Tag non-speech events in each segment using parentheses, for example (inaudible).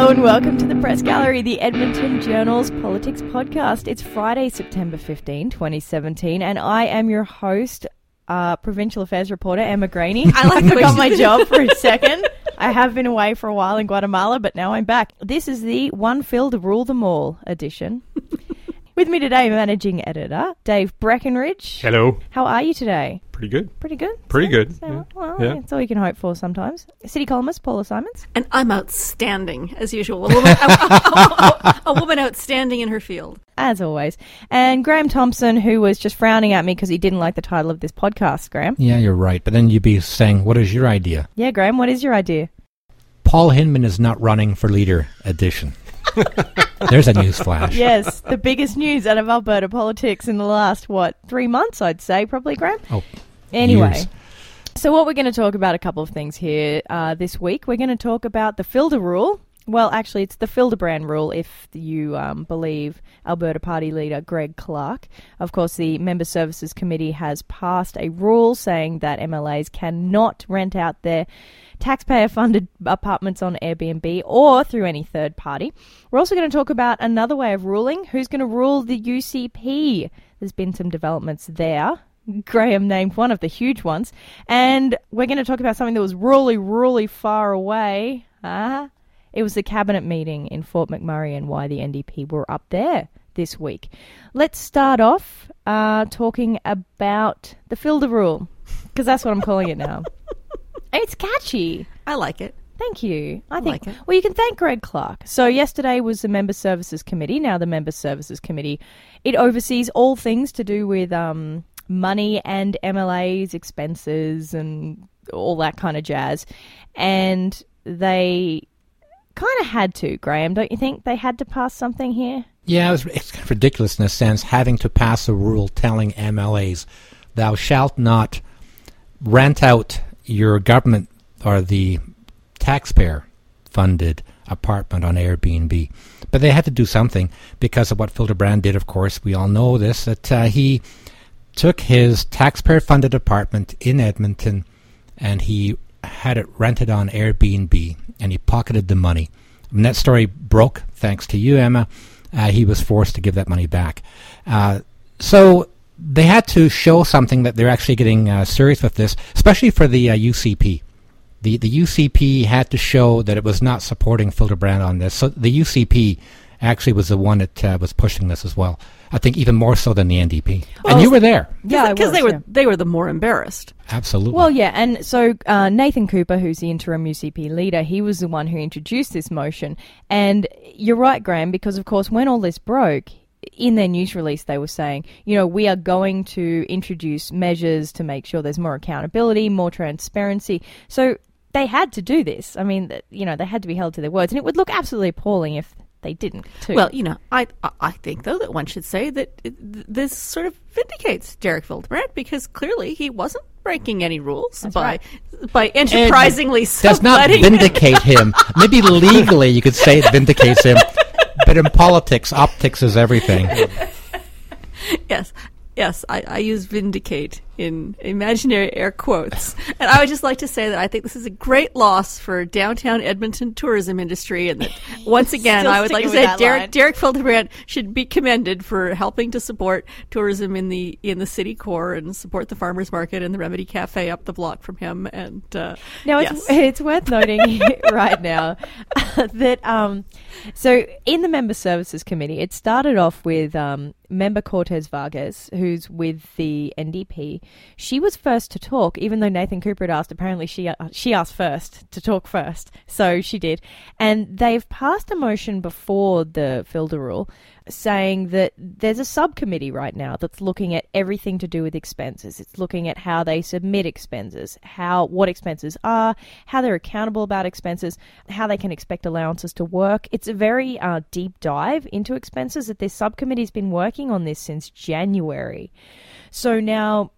Hello and welcome to the Press Gallery, the Edmonton Journal's politics podcast. It's Friday, September 15, 2017, and I am your host, uh, provincial affairs reporter Emma Graney. I like (laughs) I the got my job for a second. I have been away for a while in Guatemala, but now I'm back. This is the One Filde Rule Them All edition. (laughs) With me today, managing editor Dave Breakenridge. Hello. How are you today? Pretty good. Pretty good. Pretty good. So, yeah. well, Yeah. that's all you can hope for sometimes. City columnist Paula Simons. And I'm outstanding, as usual. A woman, a, (laughs) a- a woman outstanding in her field. as always. And Graham Thomson, who was just frowning at me because he didn't like the title of this podcast, Graham. Yeah, you're right. But then you'd be saying, what is your idea? Yeah, Graham, what is your idea? Paul Hinman is not running for leader edition. (laughs) There's a news flash. yes, the biggest news out of Alberta politics in the last, what, three months, I'd say, probably, Graham? Oh, Anyway. years. So, what we're going to talk about a couple of things here uh, this week. We're going to talk about the Filde rule. Well, actually, it's the Fildebrandt rule if you um, believe Alberta Party leader Greg Clark. Of course, the Member Services Committee has passed a rule saying that MLAs cannot rent out their taxpayer funded apartments on Airbnb or through any third party. We're also going to talk about another way of ruling who's going to rule the UCP. There's been some developments there. Graham named one of the huge ones. And we're going to talk about something that was really, really far away. Ah, it was the cabinet meeting in Fort McMurray and why the NDP were up there this week. Let's start off uh, talking about the Filde rule, because that's what I'm calling it now. (laughs) it's catchy. I like it. Thank you. I I think. like it. Well, you can thank Greg Clark. So yesterday was the Member Services Committee. Now the Member Services Committee, it oversees all things to do with um, money and MLAs, expenses, and all that kind of jazz. And they kind of had to, Graham. Don't you think they had to pass something here? Yeah, it was, it's kind of ridiculous in a sense having to pass a rule telling MLAs, thou shalt not rent out your government or the taxpayer funded apartment on Airbnb. But they had to do something because of what Fildebrandt did, of course. We all know this, that uh, he took his taxpayer funded apartment in Edmonton and he had it rented on Airbnb and he pocketed the money. When that story broke, thanks to you, Emma, uh, he was forced to give that money back. Uh, so they had to show something that they're actually getting uh, serious with this, especially for the uh, UCP. The the UCP had to show that it was not supporting Fildebrandt on this. So the UCP actually was the one that uh, was pushing this as well. I think even more so than the NDP. and you were there, Yeah, because they were yeah. they were the more embarrassed. absolutely. Well, yeah, and so uh, Nathan Cooper, who's the interim UCP leader, he was the one who introduced this motion. And you're right, Graham, because of course, when all this broke, in their news release, they were saying, you know, we are going to introduce measures to make sure there's more accountability, more transparency. So they had to do this. I mean, you know, they had to be held to their words, and it would look absolutely appalling if they didn't. Too. Well, you know, I I- I think though that one should say that this sort of vindicates Derek Fildebrandt because clearly he wasn't breaking any rules by by enterprisingly does not subletting- vindicate him. Maybe (laughs) legally you could say it vindicates him, but in politics, optics is everything. yes. Yes, I, I use vindicate in imaginary air quotes. And I would just like to say that I think this is a great loss for downtown Edmonton tourism industry and that (laughs) once again I would like to say that. Derek Derek Fildebrandt should be commended for helping to support tourism in the in the city core and support the farmers market and the Remedy Cafe up the block from him and uh, Now it's yes. it's worth noting (laughs) right now that um, so in the member services committee, it started off with um, member Cortes Vargas, who's with the NDP, she was first to talk, even though Nathan Cooper had asked. Apparently, she uh, she asked first to talk first, so she did. And they've passed a motion before the Filde rule, saying that there's a subcommittee right now that's looking at everything to do with expenses. It's looking at how they submit expenses, how what expenses are, how they're accountable about expenses, how they can expect allowances to work. It's a very uh, deep dive into expenses that this subcommittee's been working on this since January. So now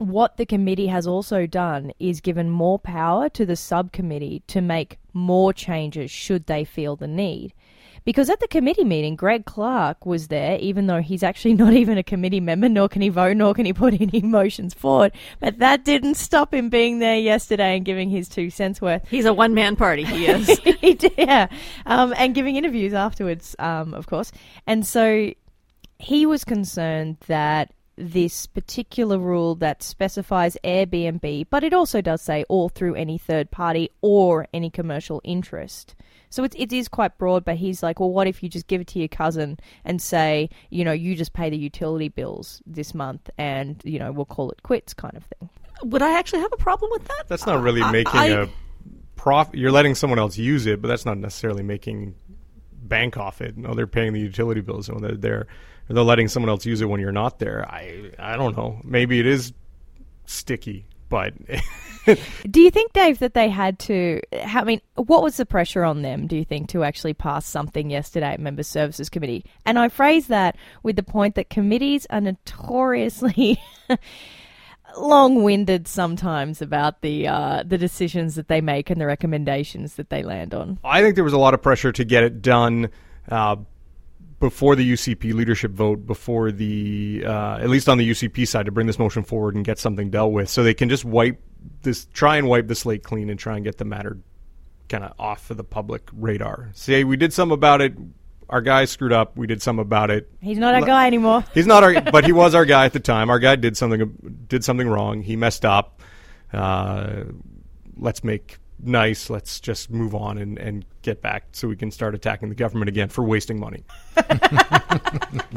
what the committee has also done is given more power to the subcommittee to make more changes should they feel the need. Because at the committee meeting, Greg Clark was there, even though he's actually (laughs) not even a committee member, nor can he vote, nor can he put any (laughs) motions forward. But that didn't stop him being there yesterday and giving his two cents worth. He's a one man party, he is. (laughs) he did, yeah. Um, and giving interviews afterwards, um, of course. And so he was concerned that this particular rule that specifies Airbnb, but it also does say all through any third party or any commercial interest. So it, it is quite broad, but he's like, well, what if you just give it to your cousin and say, you know, you just pay the utility bills this month and, you know, we'll call it quits kind of thing. Would I actually have a problem with that? That's not really uh, I- making I- a profit. You're letting someone else use it, but that's not necessarily making bank off it. No, they're paying the utility bills, so they're they're they're letting someone else use it when you're not there. I I don't know. Maybe it is sticky, but (laughs) Do you think, Dave, that they had to? I mean, what was the pressure on them? Do you think to actually pass something yesterday at Member Services Committee? And I phrase that with the point that committees are notoriously (laughs) long-winded sometimes about the uh, the decisions that they make and the recommendations that they land on. I think there was a lot of pressure to get it done uh, before the UCP leadership vote, before the uh, at least on the UCP side to bring this motion forward and get something dealt with, so they can just wipe this, try and wipe the slate clean, and try and get the matter kind of off of the public radar. Say we did some about it. Our guy screwed up. We did some about it. He's not our guy anymore. He's not our, but he was our guy at the (laughs) time. Our guy did something did something wrong. He messed up. Uh, let's make nice. Let's just move on and, and get back so we can start attacking the government again for wasting money. (laughs)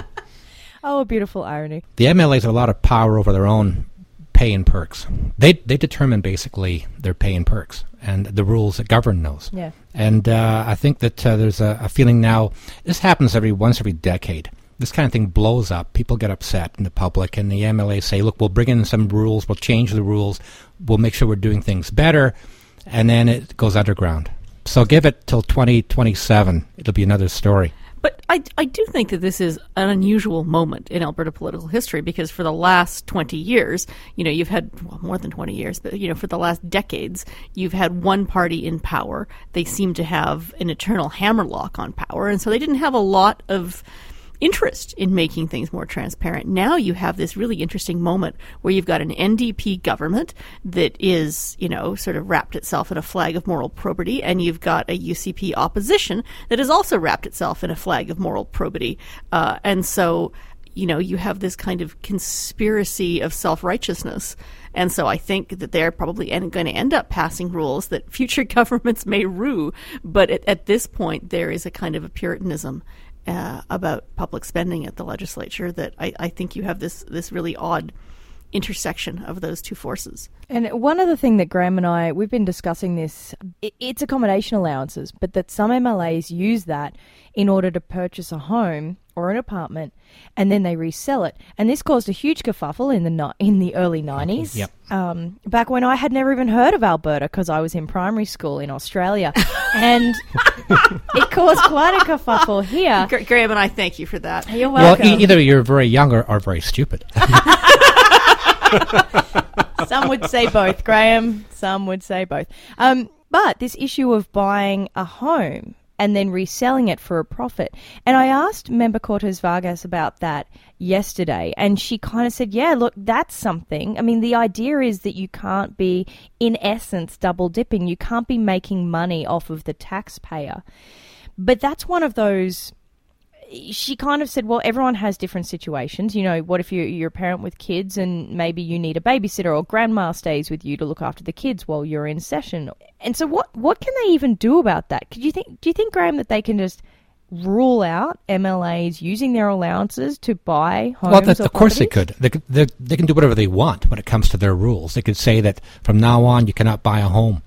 Oh, a beautiful irony. The MLAs have a lot of power over their own pay and perks. They they determine basically their pay and perks and the rules that govern those. Yeah. And uh, I think that uh, there's a, a feeling now. This happens every once every decade. This kind of thing blows up. People get upset in the public, and the MLA say, "Look, we'll bring in some rules. We'll change the rules. We'll make sure we're doing things better," and then it goes underground. So give it till 2027. It'll be another story. But I, I do think that this is an unusual moment in Alberta political history because for the last 20 years, you know, you've had well, more than 20 years, but, you know, for the last decades, you've had one party in power. They seem to have an eternal hammerlock on power. And so they didn't have a lot of interest in making things more transparent. Now you have this really interesting moment where you've got an NDP government that is, you know, sort of wrapped itself in a flag of moral probity, and you've got a UCP opposition that has also wrapped itself in a flag of moral probity. Uh, and so, you know, you have this kind of conspiracy of self righteousness. And so I think that they're probably going to end up passing rules that future (laughs) governments may rue. But at, at this point, there is a kind of a puritanism uh, about public spending at the legislature that I, I think you have this this really odd intersection of those two forces. And one other thing that Graham and I we've been discussing this, it's accommodation allowances, but that some MLAs use that in order to purchase a home or an apartment, and then they resell it. And this caused a huge kerfuffle in the ni- in the early nineties. Yep. Um, back when I had never even heard of Alberta because I was in primary school in Australia, and (laughs) it caused quite a kerfuffle here. Gra- Graham and I thank you for that. You're Well, welcome. e- either you're very young or, or very stupid. (laughs) (laughs) Some would say both, Graham. Some would say both. Um, but this issue of buying a home and then reselling it for a profit. And I asked member Cortes Vargas about that yesterday, and she kind of said, Yeah, look, that's something. I mean, the idea is that you can't be, in essence, double dipping. You can't be making money off of the taxpayer. But that's one of those she kind of said, well, everyone has different situations. You know, what if you're, you're a parent with kids and maybe you need a babysitter or grandma stays with you to look after the kids while you're in session? And so, what what can they even do about that? Could you think? Do you think, Graham, that they can just rule out MLAs using their allowances to buy homes? Well, that, of course they could. They, they, they can do whatever they want when it comes to their rules. They could say that from now on you cannot buy a home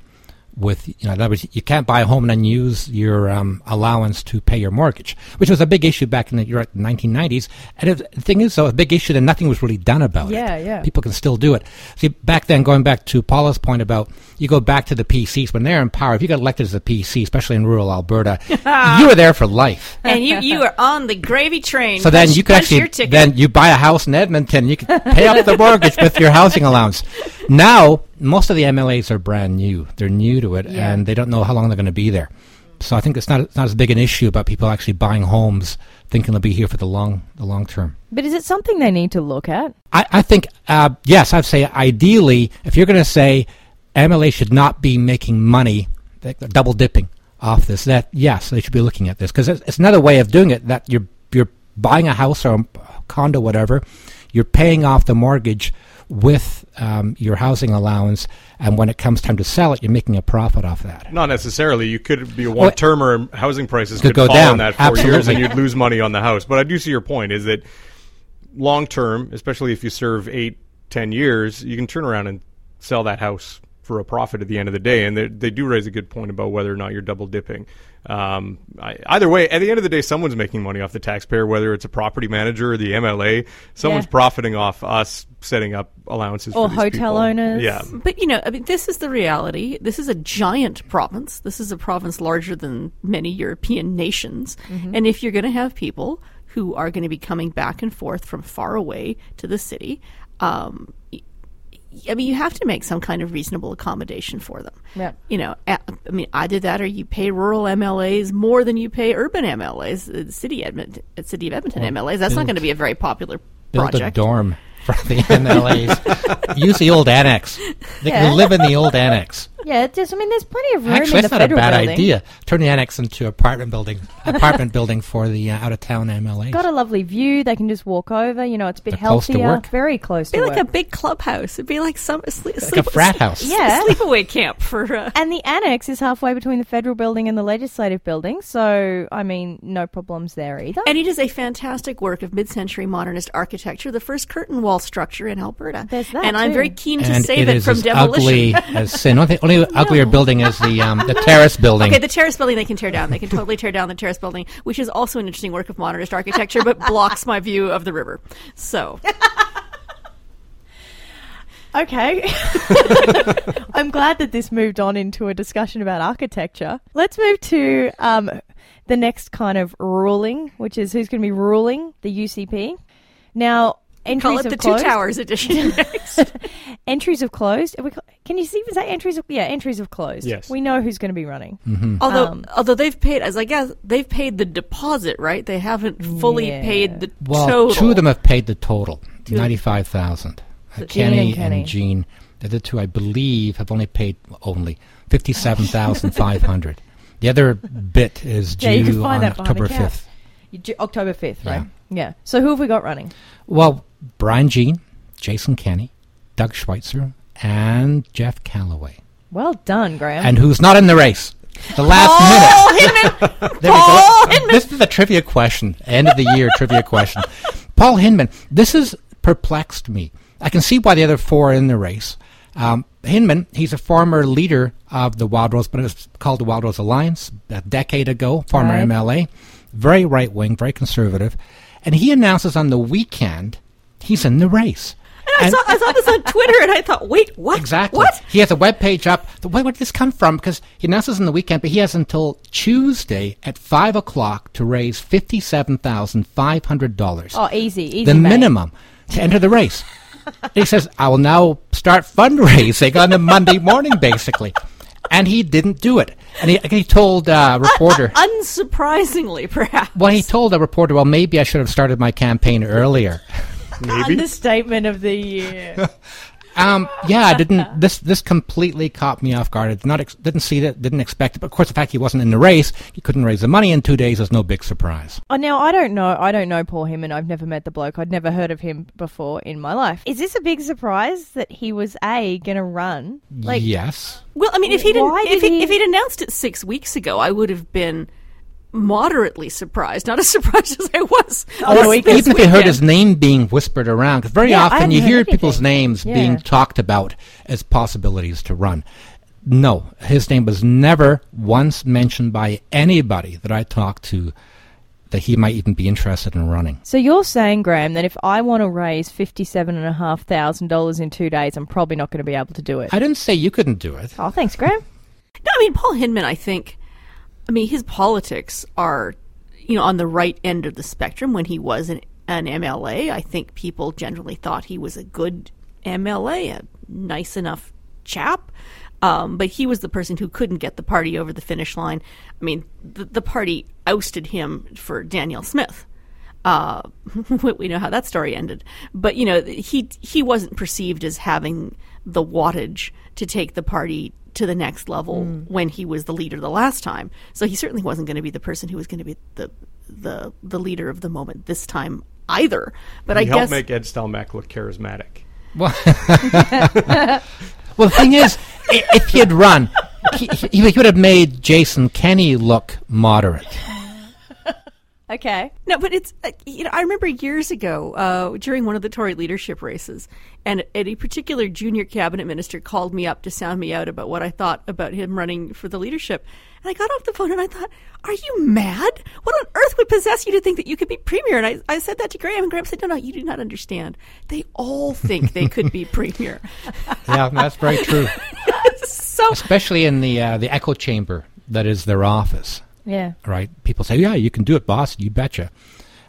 with, you know, in other words, you can't buy a home and then use your um, allowance to pay your mortgage, which was a big issue back in the you're 1990s. And it, the thing is, though, a big issue that nothing was really done about Yeah, it. yeah. Yeah. People can still do it. See, back then, going back to Paula's point about you go back to the PCs when they're in power. If you got elected as a PC, especially in rural Alberta, (laughs) you were there for life. and you you are on the gravy train. So then Punch- you could actually then you buy a house in Edmonton. You can pay off the mortgage with your housing allowance. Now most of the MLAs are brand new. They're new to it, Yeah. and they don't know how long they're going to be there. So I think it's not it's not as big an issue about people actually buying homes thinking they'll be here for the long the long term. But is it something they need to look at? I, I think uh, yes, I'd say ideally if you're going to say MLA should not be making money, they're double dipping off this, that yes, they should be looking at this because it's, it's another way of doing it. That you're you're buying a house or a condo, whatever, you're paying off the mortgage with um, your housing allowance, and when it comes time to sell it, you're making a profit off that. Not necessarily. You could be a one termer and housing prices Could could, go fall down. that four years and you'd lose money on the house. But I do see your point is that long term, especially if you serve eight, ten years, you can turn around and sell that house for a profit at the end of the day. And they, they do raise a good point about whether or not you're double dipping. Um, I, either way, at the end of the day, someone's making money off the taxpayer, whether it's a property manager or the MLA. Someone's Yeah. profiting off us setting up allowances Or for these hotel people. owners. Yeah. But you know, I mean, this is the reality. This is a giant province. This is a province larger than many European nations. And if you're going to have people who are going to be coming back and forth from far away to the city, um, y- I mean, you have to make some kind of reasonable accommodation for them. Yeah. You know, I mean, either that or you pay rural MLAs more than you pay urban MLAs, uh, city Edmonton, uh, city of Edmonton MLAs. That's not going to be a very popular Build a dorm for the (laughs) MLAs. Use the old annex. They Yeah. can live in the old annex. Yeah, it just, I mean, there's plenty of room Actually, in that's the not a federal bad building. idea. Turn the annex into apartment building, (laughs) apartment building for the uh, out of town MLA. Got a lovely view. They can just walk over. You know, it's a bit They're close to healthier. work. Very close to It'd be like work. a big clubhouse. It'd be like some sleep, like a frat house. Yeah. sleepaway camp for. Uh, (laughs) and the annex is halfway between the federal building and the legislative building, so I mean, no problems there either. and it is a fantastic work of mid-century modernist architecture, the first curtain wall structure in Alberta. There's that, and I'm too. very keen to and save it it, is from as demolition. ugly as sin. Only, only uglier building is the um, the terrace (laughs) building. Okay, the terrace building they can tear down. They can totally tear down the terrace building, which is also an interesting work of modernist architecture, but (laughs) blocks my view of the river. So, (laughs) Okay. I'm glad that this moved on into a discussion about architecture. Let's move to um, the next kind of ruling, which is who's going to be ruling the UCP. Now, entries call it have the closed. Two Towers edition. next. Entries have closed. Are we, can you see? Is that entries? Of, yeah, entries have closed. Yes. We know who's going to be running. although, Um, although they've paid, as I guess, they've paid the deposit, right? They haven't fully Yeah. paid the well, total. two of them have paid the total, ninety-five thousand. Uh, Kenney and Kenney. and Jean. The other two, I believe, have only paid only fifty-seven thousand five hundred. (laughs) The other bit is Yeah, you can due find on that behind the October fifth. October 5th, Yeah. right? Yeah. So who have we got running? Well, Brian Jean, Jason Kenney, Doug Schweitzer, and Jeff Callaway. Well done, Graham. And who's not in the race? The last minute. (laughs) There we go. This is a trivia question. End of the year trivia question. (laughs) Paul Hinman. This has perplexed me. I can see why the other four are in the race. Um, Hinman, he's a former leader of the Wild Rose, but it was called the Wild Rose Alliance a decade ago, former Right. MLA, very right wing, very conservative. And he announces on the weekend he's in the race. I saw, I saw this on Twitter and I thought, wait, what? Exactly. What? He has a web page up. The- Where, where did this come from? Because he announces on the weekend, but he has until Tuesday at five o'clock to raise fifty-seven thousand five hundred dollars, oh, easy, easy. the minimum, to enter the race. (laughs) he says, "I will now start fundraising on a Monday morning, basically." And he didn't do it. And he, he told uh, a reporter, Unsurprisingly, perhaps. well, he told a reporter, well, maybe I should have started my campaign earlier. (laughs) Maybe. Understatement of the year. (laughs) Um, yeah, I didn't. This this completely caught me off guard. I did not ex- didn't see that. Didn't expect it. But of course, the fact he wasn't in the race, he couldn't raise the money in two days is no big surprise. oh, now I don't know. I don't know Paul Heyman. I've never met the bloke. I'd never heard of him before in my life. Is this a big surprise that he was a going to run? Like, yes, Well, I mean, if he'd Why if did he, he- if he'd announced it six weeks ago, I would have been moderately surprised, not as (laughs) surprised as I was. Although this- he- this even if you heard his name being whispered around, because very Yeah, often you hear anything. people's names Yeah. being talked about as possibilities to run. No, his name was never once mentioned by anybody that I talked to that he might even be interested in running. So you're saying, Graham, that if I want to raise fifty-seven and a half thousand dollars in two days, I'm probably not going to be able to do it. I didn't say you couldn't do it. oh, thanks, Graham. No, I mean Paul Hinman. I think, I mean his politics are, you know, on the right end of the spectrum. When he was an, an MLA, I think people generally thought he was a good MLA, a nice enough chap. Um, but he was the person who couldn't get the party over the finish line. I mean, the, the party ousted him for Danielle Smith. Uh, (laughs) we know how that story ended. But you know, he he wasn't perceived as having the wattage to take the party to the next level mm. when he was the leader the last time. So he certainly wasn't going to be the person who was going to be the the the leader of the moment this time either. But He I helped guess make Ed Stelmach look charismatic. Well, (laughs) well, the thing is, if he had run, he, he, he would have made Jason Kenney look moderate. Okay. No, but it's uh, you know I remember years ago uh, during one of the Tory leadership races, and, and a particular junior cabinet minister called me up to sound me out about what I thought about him running for the leadership. And I got off the phone and I thought, "Are you mad? What on earth would possess you to think that you could be premier?" And I, I said that to Graham, and Graham said, "No, no, you do not understand. They all think they could be (laughs) premier." (laughs) Yeah, that's very true. (laughs) So Especially in the uh, the echo chamber that is their office. Yeah. right? People say, "Yeah, you can do it, boss. You betcha."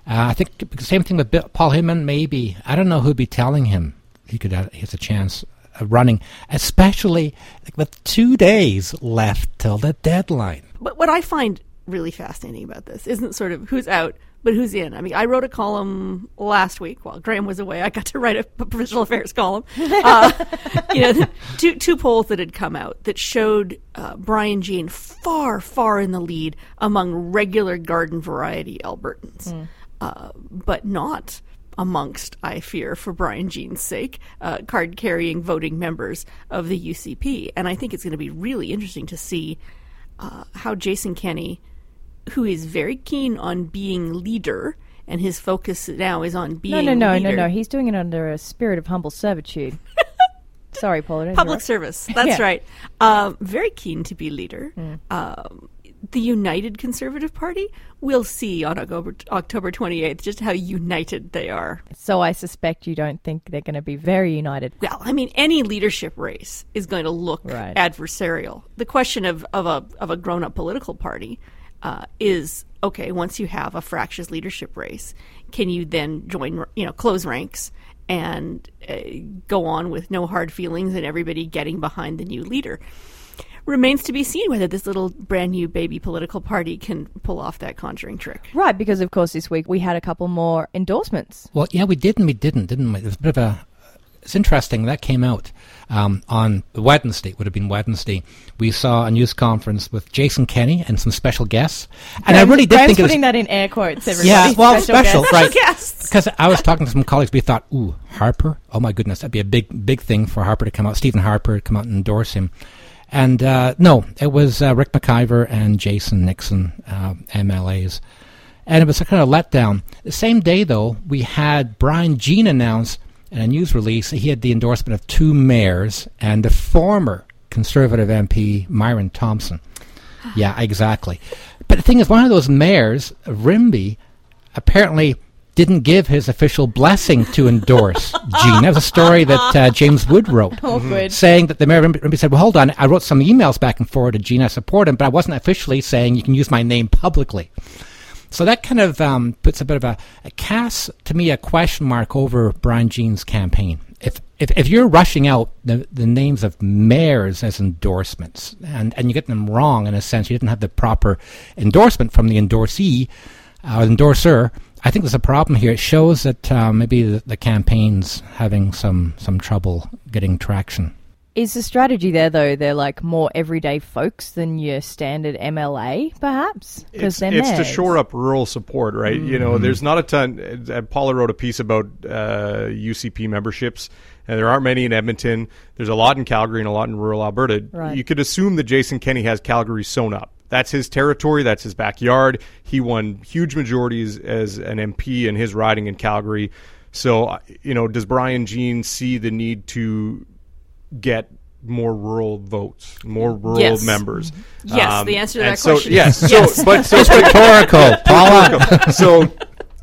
Uh, I think the same thing with Bill, Paul Hinman. Maybe I don't know who'd be telling him he could have he has a chance of running, especially with two days left till the deadline. But what I find really fascinating about this isn't sort of who's out, but who's in. I mean, I wrote a column last week while Graham was away. I got to write a (laughs) provincial affairs column. Uh, (laughs) you know, two two polls that had come out that showed uh, Brian Jean far, far in the lead among regular garden variety Albertans, uh, but not amongst, I fear, for Brian Jean's sake, uh, card carrying voting members of the UCP. And I think it's going to be really interesting to see uh, how Jason Kenney, who is very keen on being leader, and his focus now is on being No, no, no, no, leader. no. He's doing it under a spirit of humble servitude. (laughs) Sorry, Paul. Public service. (laughs) That's Yeah. Hmm. right. Um, very keen to be leader. Um, the United Conservative Party. We'll see on October October twenty eighth just how united they are. So I suspect you don't think they're going to be very united. Well, I mean, any leadership race is going to look Right. adversarial. The question of, of a of a grown up political party uh, is okay. Once you have a fractious leadership race, can you then join? You know, close ranks and uh, go on with no hard feelings and everybody getting behind the new leader. Remains to be seen whether this little brand new baby political party can pull off that conjuring trick. Right, because of course this week we had a couple more endorsements. Well, yeah, we did and we didn't, didn't we? It was a bit of a. It's interesting that came out um, on Wednesday. It would have been Wednesday. We saw a news conference with Jason Kenney and some special guests, and I really did Graham's think it was putting that in air quotes. Everybody. Yeah, well, special, guest. right? Because I was talking to some colleagues, we thought, "Ooh, Harper! Oh my goodness, that'd be a big, big thing for Harper to come out. Stephen Harper to come out and endorse him." And uh, no, it was uh, Ric McIver and Jason Nixon, uh, MLAs, and it was a kind of letdown. The same day, though, we had Brian Jean announce in a news release he had the endorsement of two mayors and the former Conservative MP Myron Thompson. (sighs) Yeah, exactly. But the thing is, one of those mayors, Rimbey, apparently didn't give his official blessing to endorse (laughs) Jean. That was a story that uh, James Wood wrote, (laughs) Awkward. saying that the mayor Rimbey, Rimbey said, "Well, hold on, I wrote some emails back and forward to Jean. I support him, but I wasn't officially saying you can use my name publicly." So that kind of um, puts a bit of a, a cast to me a question mark over Brian Jean's campaign. If if, if you're rushing out the, the names of mayors as endorsements and, and you get them wrong in a sense, you didn't have the proper endorsement from the endorsee uh, endorser. I think there's a problem here. It shows that uh, maybe the, the campaign's having some some trouble getting traction. Is the strategy there though? They're like more everyday folks than your standard MLA, perhaps, because it's, it's to shore up rural support, right? You know, there's not a ton. Uh, Paula wrote a piece about uh, UCP memberships, and there aren't many in Edmonton. There's a lot in Calgary and a lot in rural Alberta. Right. You could assume that Jason Kenney has Calgary sewn up. that's his territory. That's his backyard. He won huge majorities as an MP in his riding in Calgary. So, uh, you know, does Brian Jean see the need to get more rural votes, more rural Yes. members? Yes, the answer to that so, question is Yes, so, yes. but so, It's (laughs) rhetorical, (laughs) Paula. so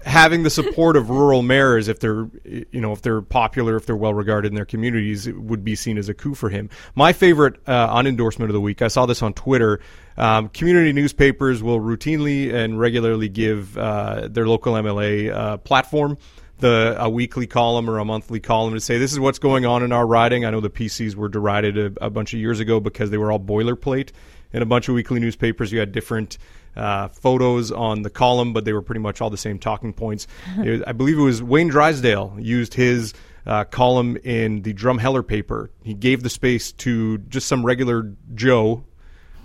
having the support of rural mayors if they're you know if they're popular if they're well regarded in their communities it would be seen as a coup for him my favorite uh, endorsement of the week i saw this on twitter um, community newspapers will routinely and regularly give uh, their local mla uh, platform the a weekly column or a monthly column to say this is what's going on in our riding. I know the PCs were derided a, a bunch of years ago because they were all boilerplate. In a bunch of weekly newspapers, you had different uh, photos on the column, but they were pretty much all the same talking points. (laughs) Was- I believe it was Wayne Drysdale used his uh, column in the Drumheller paper. He gave the space to just some regular Joe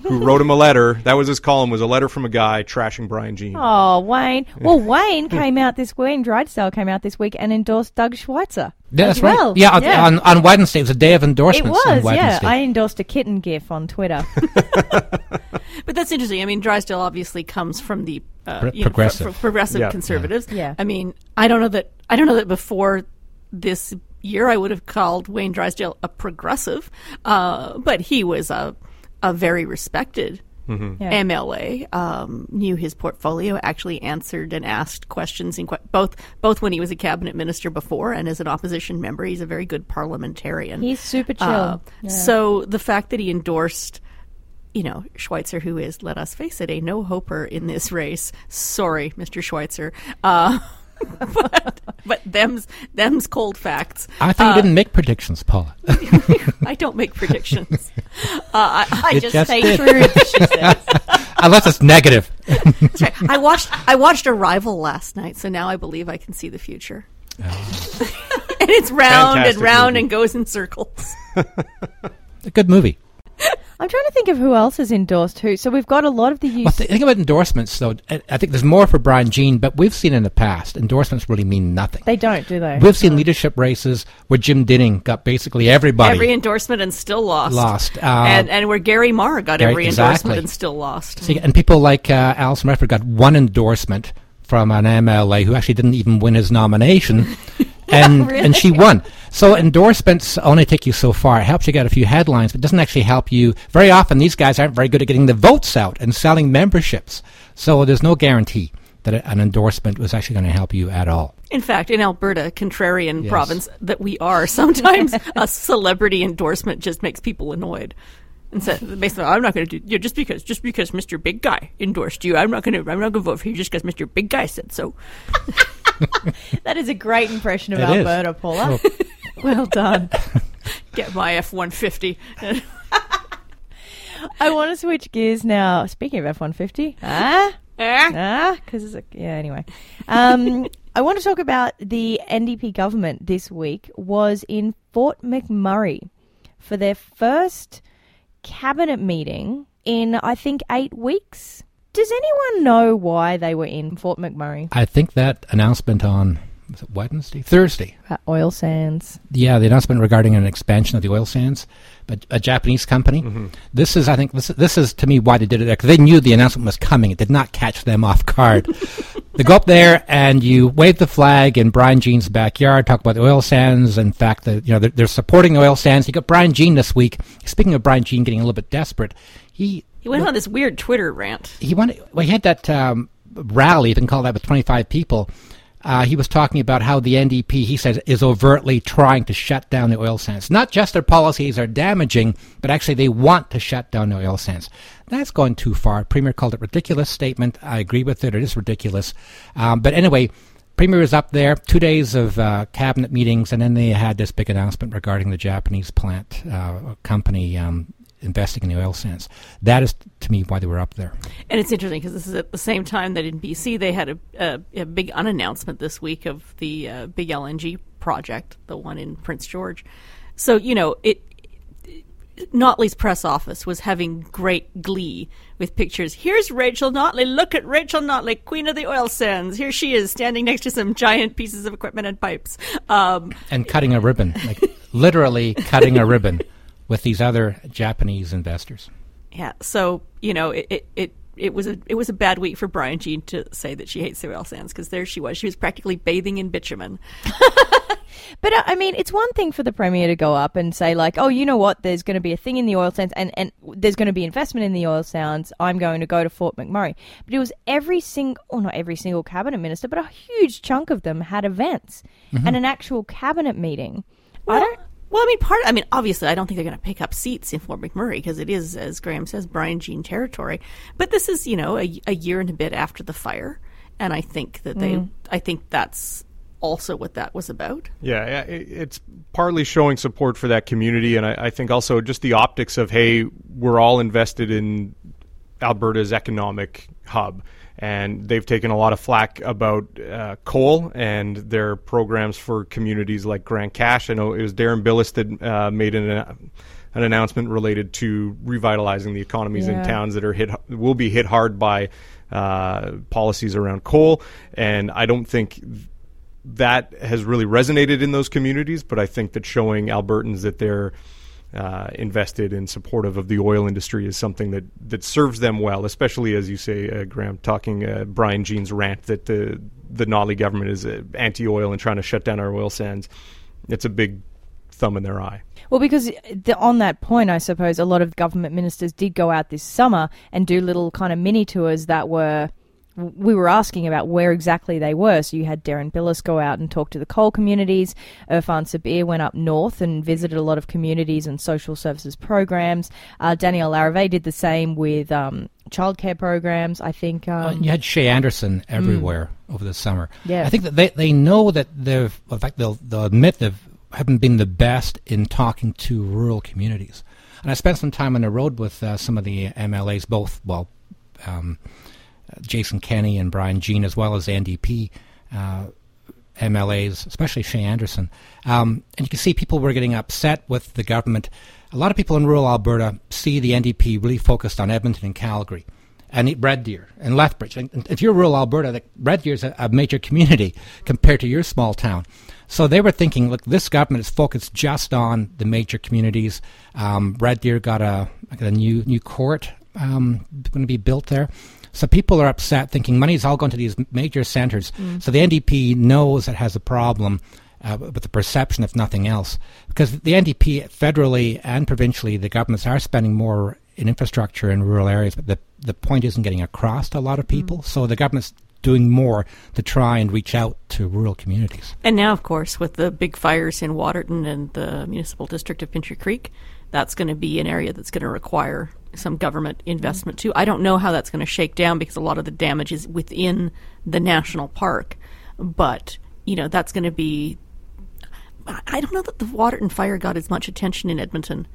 who wrote him a letter. That was his column. Was a letter from a guy trashing Brian Jean. Oh, Wayne. Well, Wayne came out this Wayne Drysdale came out this week and endorsed Doug Schweitzer. Yeah, that's as well. right. Yeah, on, On, on Wednesday. It was a day of it endorsements on was, yeah. I endorsed a kitten gif on Twitter. (laughs) (laughs) But that's interesting. I mean, Drysdale obviously comes from the uh, Pro- you know, fr- progressive. fr- progressive Yeah. conservatives. Yeah. I mean, I don't know that. I don't know that before this year I would have called Wayne Drysdale a progressive, uh, but he was a a very respected. Yeah. MLA um, knew his portfolio, actually answered and asked questions in que- both both when he was a cabinet minister before and as an opposition member. He's a very good parliamentarian. He's super chill. Uh, Yeah. So the fact that he endorsed, you know, Schweitzer, who is, let us face it, a no hoper in this race. Sorry, Mr. Schweitzer. Uh, (laughs) (laughs) but, but them's them's cold facts. I thought you didn't make predictions, Paula. (laughs) I don't make predictions. (laughs) uh, I, I just, just say did. truth. She says. Unless it's negative. That's right. I watched I watched Arrival last night, so now I believe I can see the future. and it's round Fantastic and round movie. and goes in circles. A good movie. I'm trying to think of who else has endorsed who. So we've got a lot of the Well, use. the thing about endorsements, though, I I think there's more for Brian Jean, but we've seen in the past endorsements really mean nothing. they don't, do they? We've seen leadership races where Jim Dinning got basically everybody Every endorsement and still lost. lost. Uh, and and where Gary Mar got Gary- every exactly. endorsement and still lost. See, and people like uh, Alison Redford got one endorsement from an MLA who actually didn't even win his nomination, (laughs) (laughs) and and she won. So endorsements only take you so far. It helps you get a few headlines, but doesn't actually help you. Very often, these guys aren't very good at getting the votes out and selling memberships. So there's no guarantee that an endorsement was actually going to help you at all. In fact, in Alberta, contrarian Yes. province that we are, (laughs) sometimes (laughs) a celebrity endorsement just makes people annoyed. And so basically, I'm not going to do yeah, just because just because Mr. Big Guy endorsed you. I'm not going to I'm not going to vote for you just because Mr. Big Guy said so. (laughs) that is a great impression of It is. Alberta, Paula. well (laughs) done. (laughs) Get my F one fifty. I want to switch gears now. Speaking of F one fifty, ah, ah, because yeah. Anyway, um, I want to talk about the NDP government this week was in Fort McMurray for their first cabinet meeting in I think eight weeks. Does anyone know why they were in Fort McMurray? I think that announcement on was it Wednesday, Thursday. Uh, oil sands. Yeah, the announcement regarding an expansion of the oil sands, but a Japanese company. This is, I think, this, this is to me why they did it there because they knew the announcement was coming. It did not catch them (laughs) off guard. they go up there and you wave the flag in Brian Jean's backyard, talk about the oil sands. In fact, the, you know they're, they're supporting the oil sands. You got Brian Jean this week. Speaking of Brian Jean getting a little bit desperate, he He went on this weird Twitter rant. he wanted well, he had that um, rally, you can call that with 25 people. Uh, he was talking about how the NDP, he says, is overtly trying to shut down the oil sands. Not just their policies are damaging, but actually they want to shut down the oil sands. That's going too far. Premier called it ridiculous statement. I agree with it. It is ridiculous. Um, but anyway, Premier was up there, two days of uh, cabinet meetings, and then they had this big announcement regarding the Japanese plant uh, company um, investing in the oil sands. That is, to me, why they were up there. And it's interesting because this is at the same time that in BC they had a, a, a big unannouncement this week of the uh, big LNG project, the one in Prince George. So you know it. Notley's press office was having great glee with pictures. Here's Rachel Notley. Look at Rachel Notley, Queen of the Oil Sands. Here she is, standing next to some giant pieces of equipment and pipes. Um, and cutting a ribbon, like literally cutting a ribbon (laughs) with these other Japanese investors. Yeah. So you know, it, it, it it was a it was a bad week for Brian Jean to say that she hates the oil sands because there she was. She was practically bathing in bitumen. (laughs) But uh, I mean, it's one thing for the premier to go up and say like, "Oh, you know what? There's going to be a thing in the oil sands, and and there's going to be investment in the oil sands. I'm going to go to Fort McMurray." But it was every single, or not every single cabinet minister, but a huge chunk of them had events and an actual cabinet meeting. I don't. Well, I mean, part. I mean, obviously, I don't think they're going to pick up seats in Fort McMurray because it is, as Graham says, Brian Jean territory. But this is, you know, a, a year and a bit after the fire, and I think that they, mm. I think that's also what that was about. Yeah, yeah, it- it's partly showing support for that community, and I, I think also just the optics of hey, we're all invested in Alberta's economic hub, and they've taken a lot of flack about uh, coal and their programs for communities like Grande Cache. I know it was Deron Bilous that uh, made an. Uh, an announcement related to revitalizing the economies in towns that are hit will be hit hard by uh, policies around coal, and I don't think that has really resonated in those communities, but I think that showing Albertans that they're uh, invested and supportive of the oil industry is something that, that serves them well, especially as you say, uh, Graham, talking uh, Brian Jean's rant that the the Notley government is uh, anti-oil and trying to shut down our oil sands. It's a big thumb in their eye. Well, because the, on that point, I suppose a lot of government ministers did go out this summer and do little kind of mini tours that were. We were asking about where exactly they were. So you had Deron Bilous go out and talk to the coal communities. Irfan Sabir went up north and visited a lot of communities and social services programs. Uh, Danielle Larivee did the same with um, childcare programs. I think. Um, Uh, you had Shaye Anderson everywhere over the summer. Yeah. I think that they, they know that they've, in fact, they'll, they'll admit they haven't been the best in talking to rural communities. And I spent some time on the road with uh, some of the MLAs, both, well, um, Jason Kenney and Brian Jean, as well as NDP uh, MLAs, especially Shaye Anderson. Um, and you can see people were getting upset with the government. A lot of people in rural Alberta see the NDP really focused on Edmonton and Calgary and Red Deer and Lethbridge. And if you're rural Alberta, Red Deer is a, a major community compared to your small town. So they were thinking, look, this government is focused just on the major communities. Um, Red Deer got a, got a new new court um, going to be built there. So people are upset, thinking money is all going to these major centres. So the NDP knows it has a problem uh, with the perception, if nothing else, because the NDP federally and provincially, the governments are spending more in infrastructure in rural areas, but the the point isn't getting across to a lot of people. So the government's doing more to try and reach out to rural communities. And now, of course, with the big fires in Waterton and the municipal district of Pincher Creek, that's going to be an area that's going to require some government investment too. I don't know how that's going to shake down because a lot of the damage is within the national park, but you know that's going to be. I don't know that the Waterton fire got as much attention in Edmonton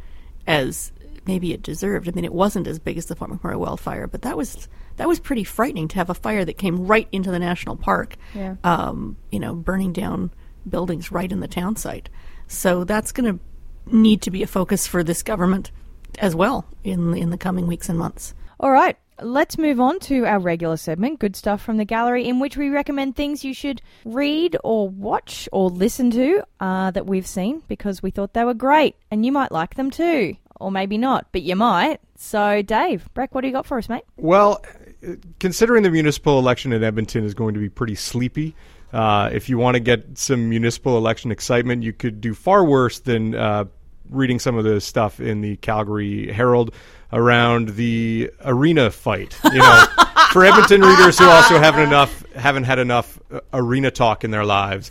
as maybe it deserved. I mean, it wasn't as big as the Fort McMurray wildfire, but that was that was pretty frightening to have a fire that came right into the national park. Yeah. Um, you know, burning down buildings right in the town site. So that's going to need to be a focus for this government as well in in the coming weeks and months. All right, let's move on to our regular segment, Good Stuff from the Gallery, in which we recommend things you should read or watch or listen to uh, that we've seen because we thought they were great and you might like them too. Or maybe not, but you might. So, Dave, Breck, what do you got for us, mate? Well, uh, considering the municipal election in Edmonton is going to be pretty sleepy, uh, if you want to get some municipal election excitement, you could do far worse than uh, reading some of the stuff in the Calgary Herald around the arena fight. You know, (laughs) for Edmonton readers who also haven't enough haven't had enough uh, arena talk in their lives.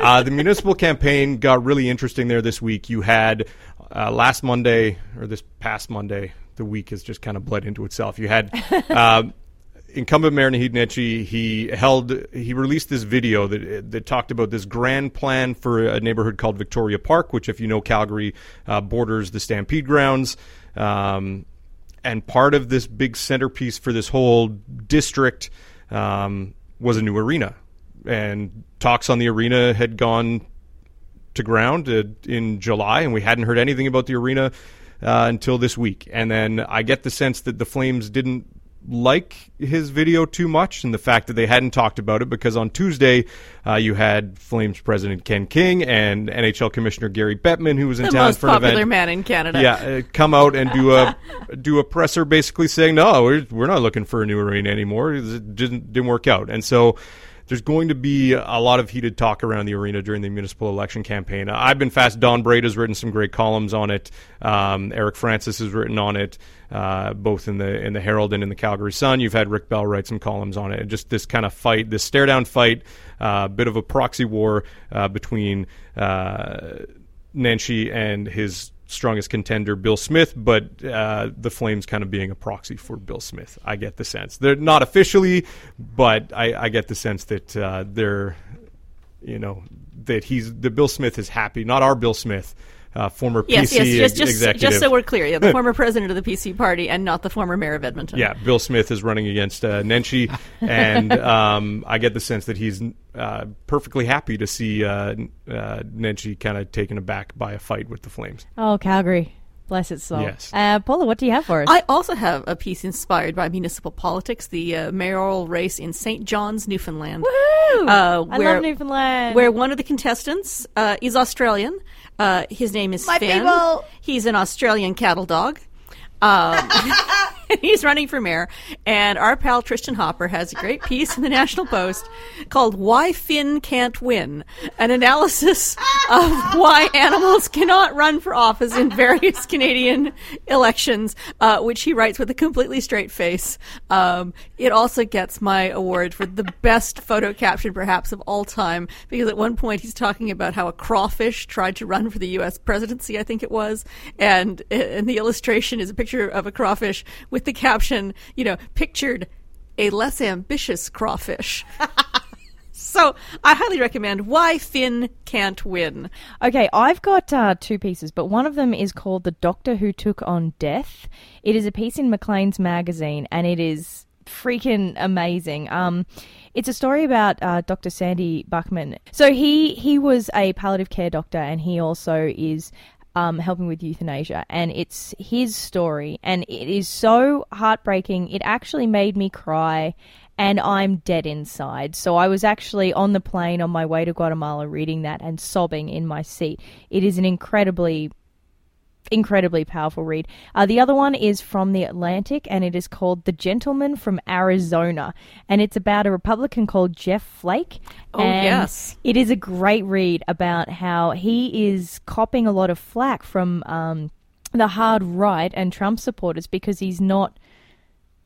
Uh, the municipal campaign got really interesting there this week. You had uh, last Monday or this past Monday. The week has just kind of bled into itself. You had. (laughs) Uh, incumbent mayor Naheed Nenshi, he held he released this video that that talked about this grand plan for a neighborhood called Victoria Park, which, if you know Calgary, uh, borders the Stampede grounds. Um, and part of this big centerpiece for this whole district um, was a new arena, and talks on the arena had gone to ground uh, in July, and we hadn't heard anything about the arena uh, until this week. And then I get the sense that the Flames didn't like his video too much and the fact that they hadn't talked about it because on Tuesday uh, you had Flames president Ken King and NHL commissioner Gary Bettman who was in the town for an event. popular man in Canada. Yeah, uh, come out and do a do a presser basically saying no, we're, we're not looking for a new arena anymore. It didn't didn't work out, and so there's going to be a lot of heated talk around the arena during the municipal election campaign. I've been fast. Don Braid has written some great columns on it. Um, Eric Francis has written on it, uh, both in the in the Herald and in the Calgary Sun. You've had Rick Bell write some columns on it. Just this kind of fight, this stare down fight, a uh, bit of a proxy war uh, between uh, Nenshi and his strongest contender, Bill Smith, but uh, the Flames kind of being a proxy for Bill Smith. I get the sense they're not officially, but I, I get the sense that uh, they're, you know, that he's the Bill Smith is happy, not our Bill Smith. Uh, former Yes, PC yes, just, just, executive. just so we're clear, yeah, the (laughs) former president of the PC party and not the former mayor of Edmonton. Yeah, Bill Smith is running against uh, Nenshi, (laughs) and um, I get the sense that he's uh, perfectly happy to see uh, uh, Nenshi kind of taken aback by a fight with the Flames. Oh, Calgary. Bless its soul. Yes. Uh, Paula, what do you have for us? I also have a piece inspired by municipal politics, the uh, mayoral race in St. John's, Newfoundland. Woo! Uh, I love Newfoundland. where one of the contestants uh, is Australian. Uh, his name is My Finn. people! He's an Australian cattle dog. Um, (laughs) (laughs) he's running for mayor, and our pal Tristan Hopper has a great piece in the National Post called "Why Finn Can't Win," an analysis of why animals cannot run for office in various (laughs) Canadian elections, uh, which he writes with a completely straight face. Um, it also gets my award for the best photo caption, perhaps of all time, because at one point he's talking about how a crawfish tried to run for the U.S. presidency, I think it was, and and the illustration is a picture of a crawfish with the caption, you know, pictured a less ambitious crawfish. (laughs) so I highly recommend Why Finn Can't Win. Okay, I've got uh, two pieces, but one of them is called The Doctor Who Took on Death. It is a piece in Maclean's magazine, and it is freaking amazing. Um, it's a story about uh, Dr. Sandy Buchman. So he he was a palliative care doctor, and he also is um, helping with euthanasia, and it's his story, and it is so heartbreaking. It actually made me cry, and I'm dead inside. So I was actually on the plane on my way to Guatemala reading that and sobbing in my seat. It is an incredibly incredibly powerful read. Uh, the other one is from the Atlantic, and it is called "The Gentleman from Arizona," and it's about a Republican called Jeff Flake. Oh, and yes. it is a great read about how he is copping a lot of flack from um, the hard right and Trump supporters because he's not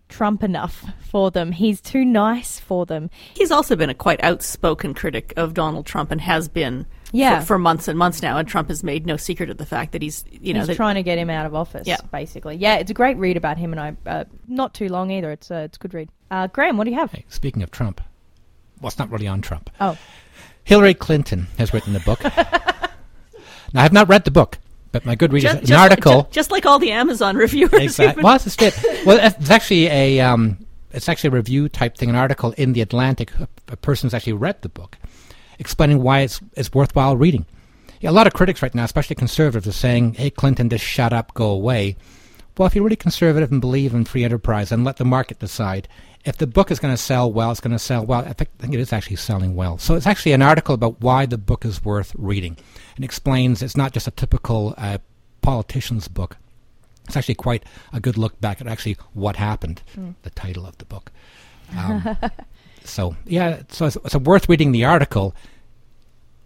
Trump enough for them. He's too nice for them. He's also been a quite outspoken critic of Donald Trump and has been Yeah. for, for months and months now. And Trump has made no secret of the fact that he's, you know, He's that, trying to get him out of office. Yeah. basically. Yeah, it's a great read about him, and I uh, not too long either. It's uh, it's a good read. Uh, Graham, what do you have? Hey, speaking of Trump, well, it's not really on Trump. Oh, Hillary Clinton has written a book. (laughs) now, I have not read the book, but my good readers, just, an just- article. ju- just like all the Amazon reviewers. Exactly. Well, it's just it. Well, it's actually a um, it's actually a review type thing, an article in the Atlantic. A, a person's actually read the book, explaining why it's it's worthwhile reading. Yeah, a lot of critics right now, especially conservatives, are saying, "Hey, Clinton, just shut up, go away." Well, if you're really conservative and believe in free enterprise, and let the market decide. If the book is going to sell well, it's going to sell well. I think, I think it is actually selling well. So it's actually an article about why the book is worth reading, and explains it's not just a typical uh, politician's book it's actually quite a good look back at actually what happened. The title of the book. (laughs) Um, so yeah, so it's, it's worth reading the article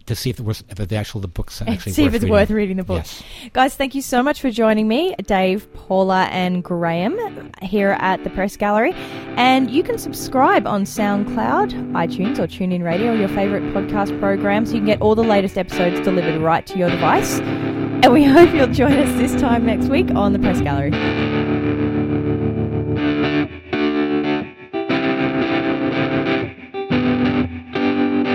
to see if it was if the actual the book's (laughs) actually see if it's reading. worth reading the book. Yes. Guys, thank you so much for joining me, Dave, Paula, and Graham here at the Press Gallery. And you can subscribe on SoundCloud, iTunes, or TuneIn Radio, your favorite podcast program, so you can get all the latest episodes delivered right to your device. And we (laughs) hope you'll join us this time next week on the Press Gallery.